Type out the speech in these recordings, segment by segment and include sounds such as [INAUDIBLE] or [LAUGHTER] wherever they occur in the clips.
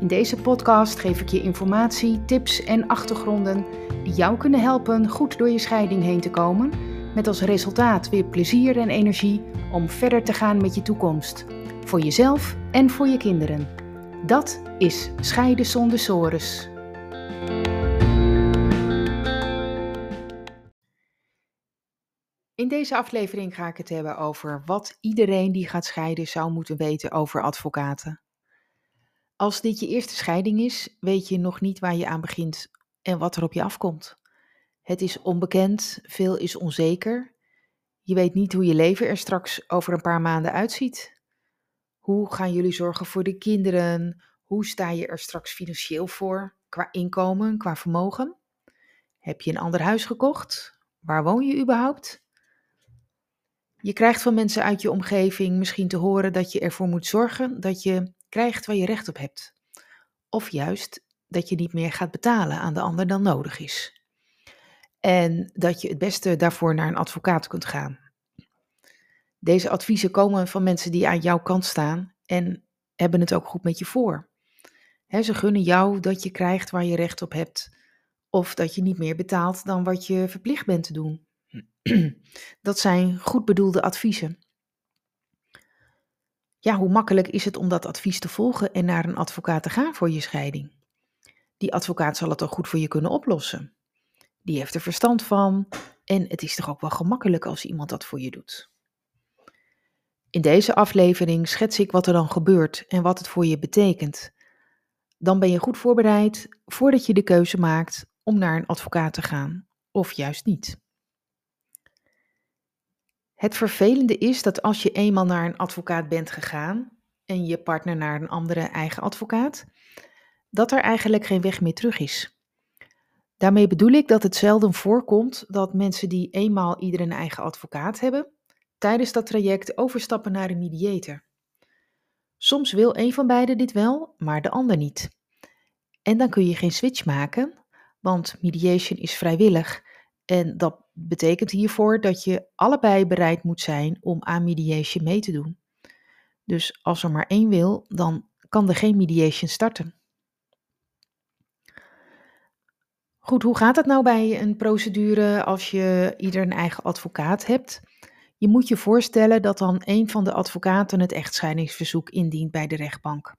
In deze podcast geef ik je informatie, tips en achtergronden die jou kunnen helpen goed door je scheiding heen te komen, met als resultaat weer plezier en energie om verder te gaan met je toekomst, voor jezelf en voor je kinderen. Dat is Scheiden zonder sores. In deze aflevering ga ik het hebben over wat iedereen die gaat scheiden zou moeten weten over advocaten. Als dit je eerste scheiding is, weet je nog niet waar je aan begint en wat er op je afkomt. Het is onbekend, veel is onzeker. Je weet niet hoe je leven er straks over een paar maanden uitziet. Hoe gaan jullie zorgen voor de kinderen? Hoe sta je er straks financieel voor, qua inkomen, qua vermogen? Heb je een ander huis gekocht? Waar woon je überhaupt? Je krijgt van mensen uit je omgeving misschien te horen dat je ervoor moet zorgen dat je krijgt waar je recht op hebt. Of juist dat je niet meer gaat betalen aan de ander dan nodig is. En dat je het beste daarvoor naar een advocaat kunt gaan. Deze adviezen komen van mensen die aan jouw kant staan en hebben het ook goed met je voor. ze gunnen jou dat je krijgt waar je recht op hebt, of dat je niet meer betaalt dan wat je verplicht bent te doen. [CLEARS THROAT] Dat zijn goed bedoelde adviezen ja, hoe makkelijk is het om dat advies te volgen en naar een advocaat te gaan voor je scheiding? Die advocaat zal het toch goed voor je kunnen oplossen. Die heeft er verstand van en het is toch ook wel gemakkelijk als iemand dat voor je doet. In deze aflevering schets ik wat er dan gebeurt en wat het voor je betekent. Dan ben je goed voorbereid voordat je de keuze maakt om naar een advocaat te gaan, of juist niet. Het vervelende is dat als je eenmaal naar een advocaat bent gegaan en je partner naar een andere eigen advocaat, dat er eigenlijk geen weg meer terug is. Daarmee bedoel ik dat het zelden voorkomt dat mensen die eenmaal ieder een eigen advocaat hebben, tijdens dat traject overstappen naar een mediator. Soms wil een van beiden dit wel, maar de ander niet. En dan kun je geen switch maken, want mediation is vrijwillig en dat betekent hiervoor dat je allebei bereid moet zijn om aan mediation mee te doen. Dus als er maar één wil, dan kan er geen mediation starten. Goed, hoe gaat het nou bij een procedure als je ieder een eigen advocaat hebt? Je moet je voorstellen dat dan een van de advocaten het echtscheidingsverzoek indient bij de rechtbank.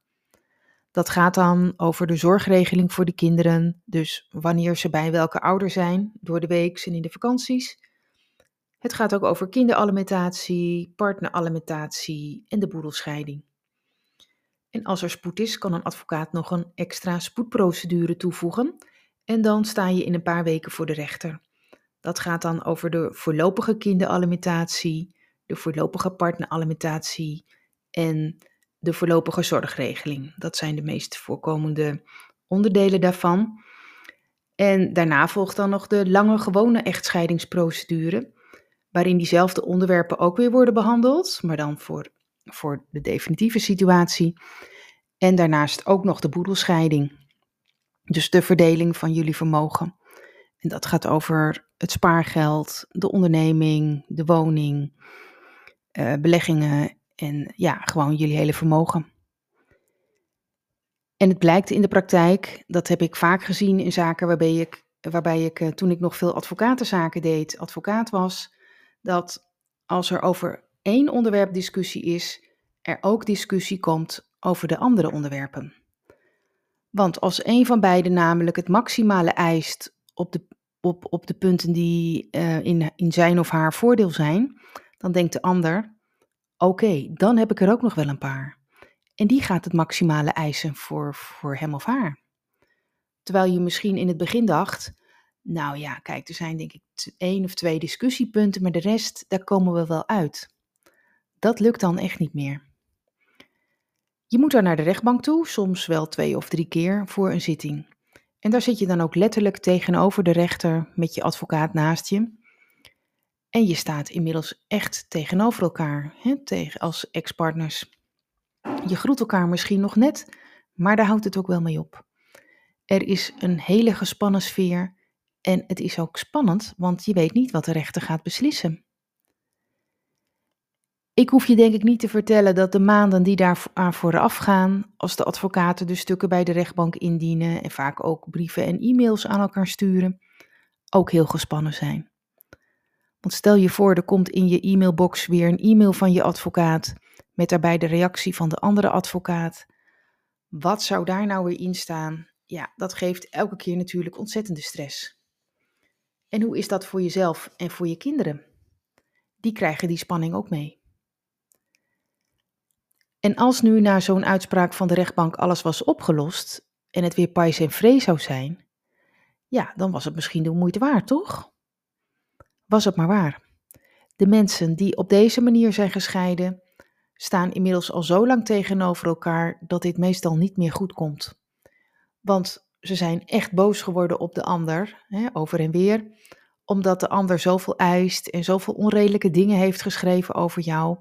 Dat gaat dan over de zorgregeling voor de kinderen, dus wanneer ze bij welke ouder zijn, door de week en in de vakanties. Het gaat ook over kinderalimentatie, partneralimentatie en de boedelscheiding. En als er spoed is, kan een advocaat nog een extra spoedprocedure toevoegen en dan sta je in een paar weken voor de rechter. Dat gaat dan over de voorlopige kinderalimentatie, de voorlopige partneralimentatie en de voorlopige zorgregeling. Dat zijn de meest voorkomende onderdelen daarvan. En daarna volgt dan nog de lange gewone echtscheidingsprocedure, waarin diezelfde onderwerpen ook weer worden behandeld, maar dan voor, voor de definitieve situatie. En daarnaast ook nog de boedelscheiding, dus de verdeling van jullie vermogen. En dat gaat over het spaargeld, de onderneming, de woning, uh, beleggingen en ja, gewoon jullie hele vermogen. En het blijkt in de praktijk, dat heb ik vaak gezien in zaken waarbij ik, waarbij ik eh, toen ik nog veel advocatenzaken deed, advocaat was, dat als er over één onderwerp discussie is, er ook discussie komt over de andere onderwerpen. Want als een van beiden namelijk het maximale eist op de, op, op de punten die uh, in, in zijn of haar voordeel zijn, dan denkt de ander, Oké, dan heb ik er ook nog wel een paar. En die gaat het maximale eisen voor, voor hem of haar. Terwijl je misschien in het begin dacht, nou ja, kijk, er zijn denk ik één of twee discussiepunten, maar de rest, daar komen we wel uit. Dat lukt dan echt niet meer. Je moet dan naar de rechtbank toe, soms wel twee of drie keer voor een zitting. En daar zit je dan ook letterlijk tegenover de rechter met je advocaat naast je. En je staat inmiddels echt tegenover elkaar, hè, tegen, als ex-partners. Je groet elkaar misschien nog net, maar daar houdt het ook wel mee op. Er is een hele gespannen sfeer en het is ook spannend, want je weet niet wat de rechter gaat beslissen. Ik hoef je denk ik niet te vertellen dat de maanden die daar aan vooraf gaan, als de advocaten de stukken bij de rechtbank indienen en vaak ook brieven en e-mails aan elkaar sturen, ook heel gespannen zijn. Want stel je voor, er komt in je e-mailbox weer een e-mail van je advocaat met daarbij de reactie van de andere advocaat. Wat zou daar nou weer in staan? Ja, dat geeft elke keer natuurlijk ontzettende stress. En hoe is dat voor jezelf en voor je kinderen? Die krijgen die spanning ook mee. En als nu na zo'n uitspraak van de rechtbank alles was opgelost en het weer pais en vree zou zijn, ja, dan was het misschien de moeite waard, toch? Was het maar waar. De mensen die op deze manier zijn gescheiden, staan inmiddels al zo lang tegenover elkaar dat dit meestal niet meer goed komt. Want ze zijn echt boos geworden op de ander, hè, over en weer, omdat de ander zoveel eist en zoveel onredelijke dingen heeft geschreven over jou.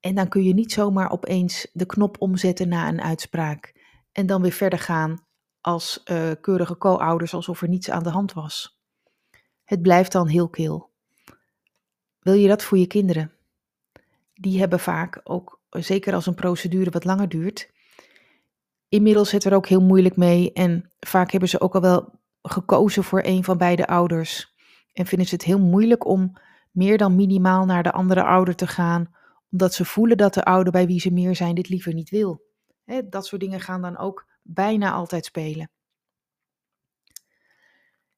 En dan kun je niet zomaar opeens de knop omzetten na een uitspraak en dan weer verder gaan als uh, keurige co-ouders alsof er niets aan de hand was. Het blijft dan heel kil. Wil je dat voor je kinderen? Die hebben vaak ook, zeker als een procedure wat langer duurt, inmiddels zit er ook heel moeilijk mee en vaak hebben ze ook al wel gekozen voor een van beide ouders en vinden ze het heel moeilijk om meer dan minimaal naar de andere ouder te gaan omdat ze voelen dat de ouder bij wie ze meer zijn dit liever niet wil. dat soort dingen gaan dan ook bijna altijd spelen.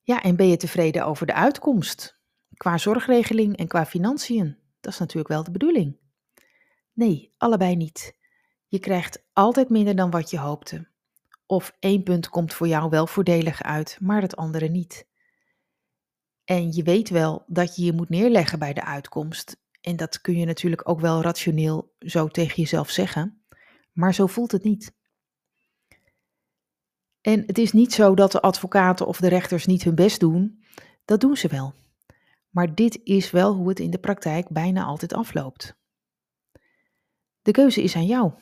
Ja, en ben je tevreden over de uitkomst? Qua zorgregeling en qua financiën? Dat is natuurlijk wel de bedoeling. Nee, allebei niet. Je krijgt altijd minder dan wat je hoopte. Of één punt komt voor jou wel voordelig uit, maar het andere niet. En je weet wel dat je je moet neerleggen bij de uitkomst en dat kun je natuurlijk ook wel rationeel zo tegen jezelf zeggen, maar zo voelt het niet. En het is niet zo dat de advocaten of de rechters niet hun best doen, dat doen ze wel. Maar dit is wel hoe het in de praktijk bijna altijd afloopt. De keuze is aan jou.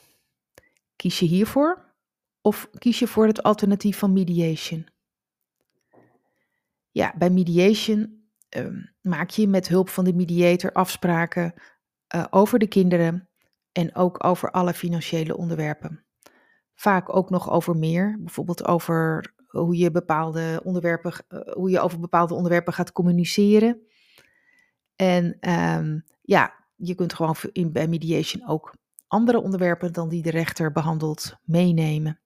Kies je hiervoor of kies je voor het alternatief van mediation? Ja, bij mediation Ehm, maak je met hulp van de mediator afspraken uh, over de kinderen en ook over alle financiële onderwerpen. Vaak ook nog over meer, bijvoorbeeld over hoe je, bepaalde onderwerpen, uh, hoe je over bepaalde onderwerpen gaat communiceren. En um, ja, je kunt gewoon in, bij mediation ook andere onderwerpen dan die de rechter behandelt meenemen.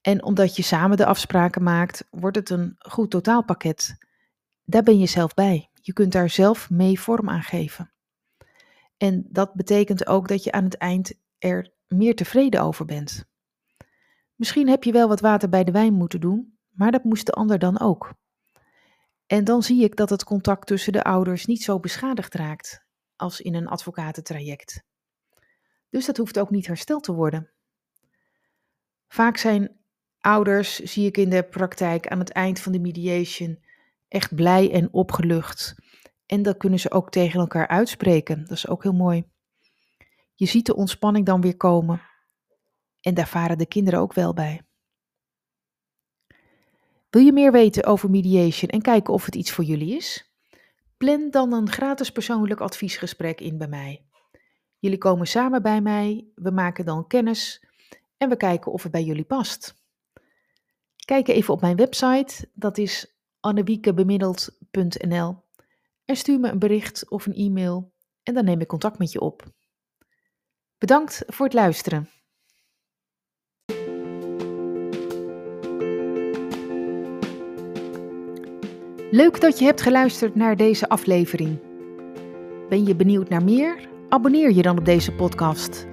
En omdat je samen de afspraken maakt, wordt het een goed totaalpakket daar ben je zelf bij. Je kunt daar zelf mee vorm aan geven. En dat betekent ook dat je aan het eind er meer tevreden over bent. Misschien heb je wel wat water bij de wijn moeten doen, maar dat moest de ander dan ook. En dan zie ik dat het contact tussen de ouders niet zo beschadigd raakt als in een advocatentraject. Dus dat hoeft ook niet hersteld te worden. Vaak zijn ouders, zie ik in de praktijk aan het eind van de mediation, echt blij en opgelucht. En dat kunnen ze ook tegen elkaar uitspreken. Dat is ook heel mooi. Je ziet de ontspanning dan weer komen. En daar varen de kinderen ook wel bij. Wil je meer weten over mediation en kijken of het iets voor jullie is? Plan dan een gratis persoonlijk adviesgesprek in bij mij. Jullie komen samen bij mij, we maken dan kennis en we kijken of het bij jullie past. Kijk even op mijn website, dat is annewiekebemiddeld.nl en stuur me een bericht of een e-mail en dan neem ik contact met je op. Bedankt voor het luisteren. Leuk dat je hebt geluisterd naar deze aflevering. Ben je benieuwd naar meer? Abonneer je dan op deze podcast.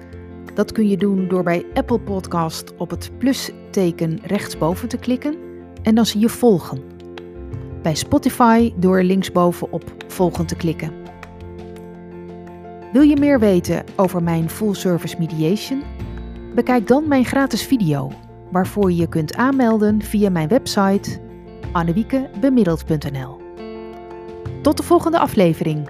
Dat kun je doen door bij Apple Podcast op het plusteken rechtsboven te klikken en dan zie je volgen bij Spotify door linksboven op volgen te klikken. Wil je meer weten over mijn full service mediation? Bekijk dan mijn gratis video, waarvoor je je kunt aanmelden via mijn website annewiekebemiddeld.nl. Tot de volgende aflevering.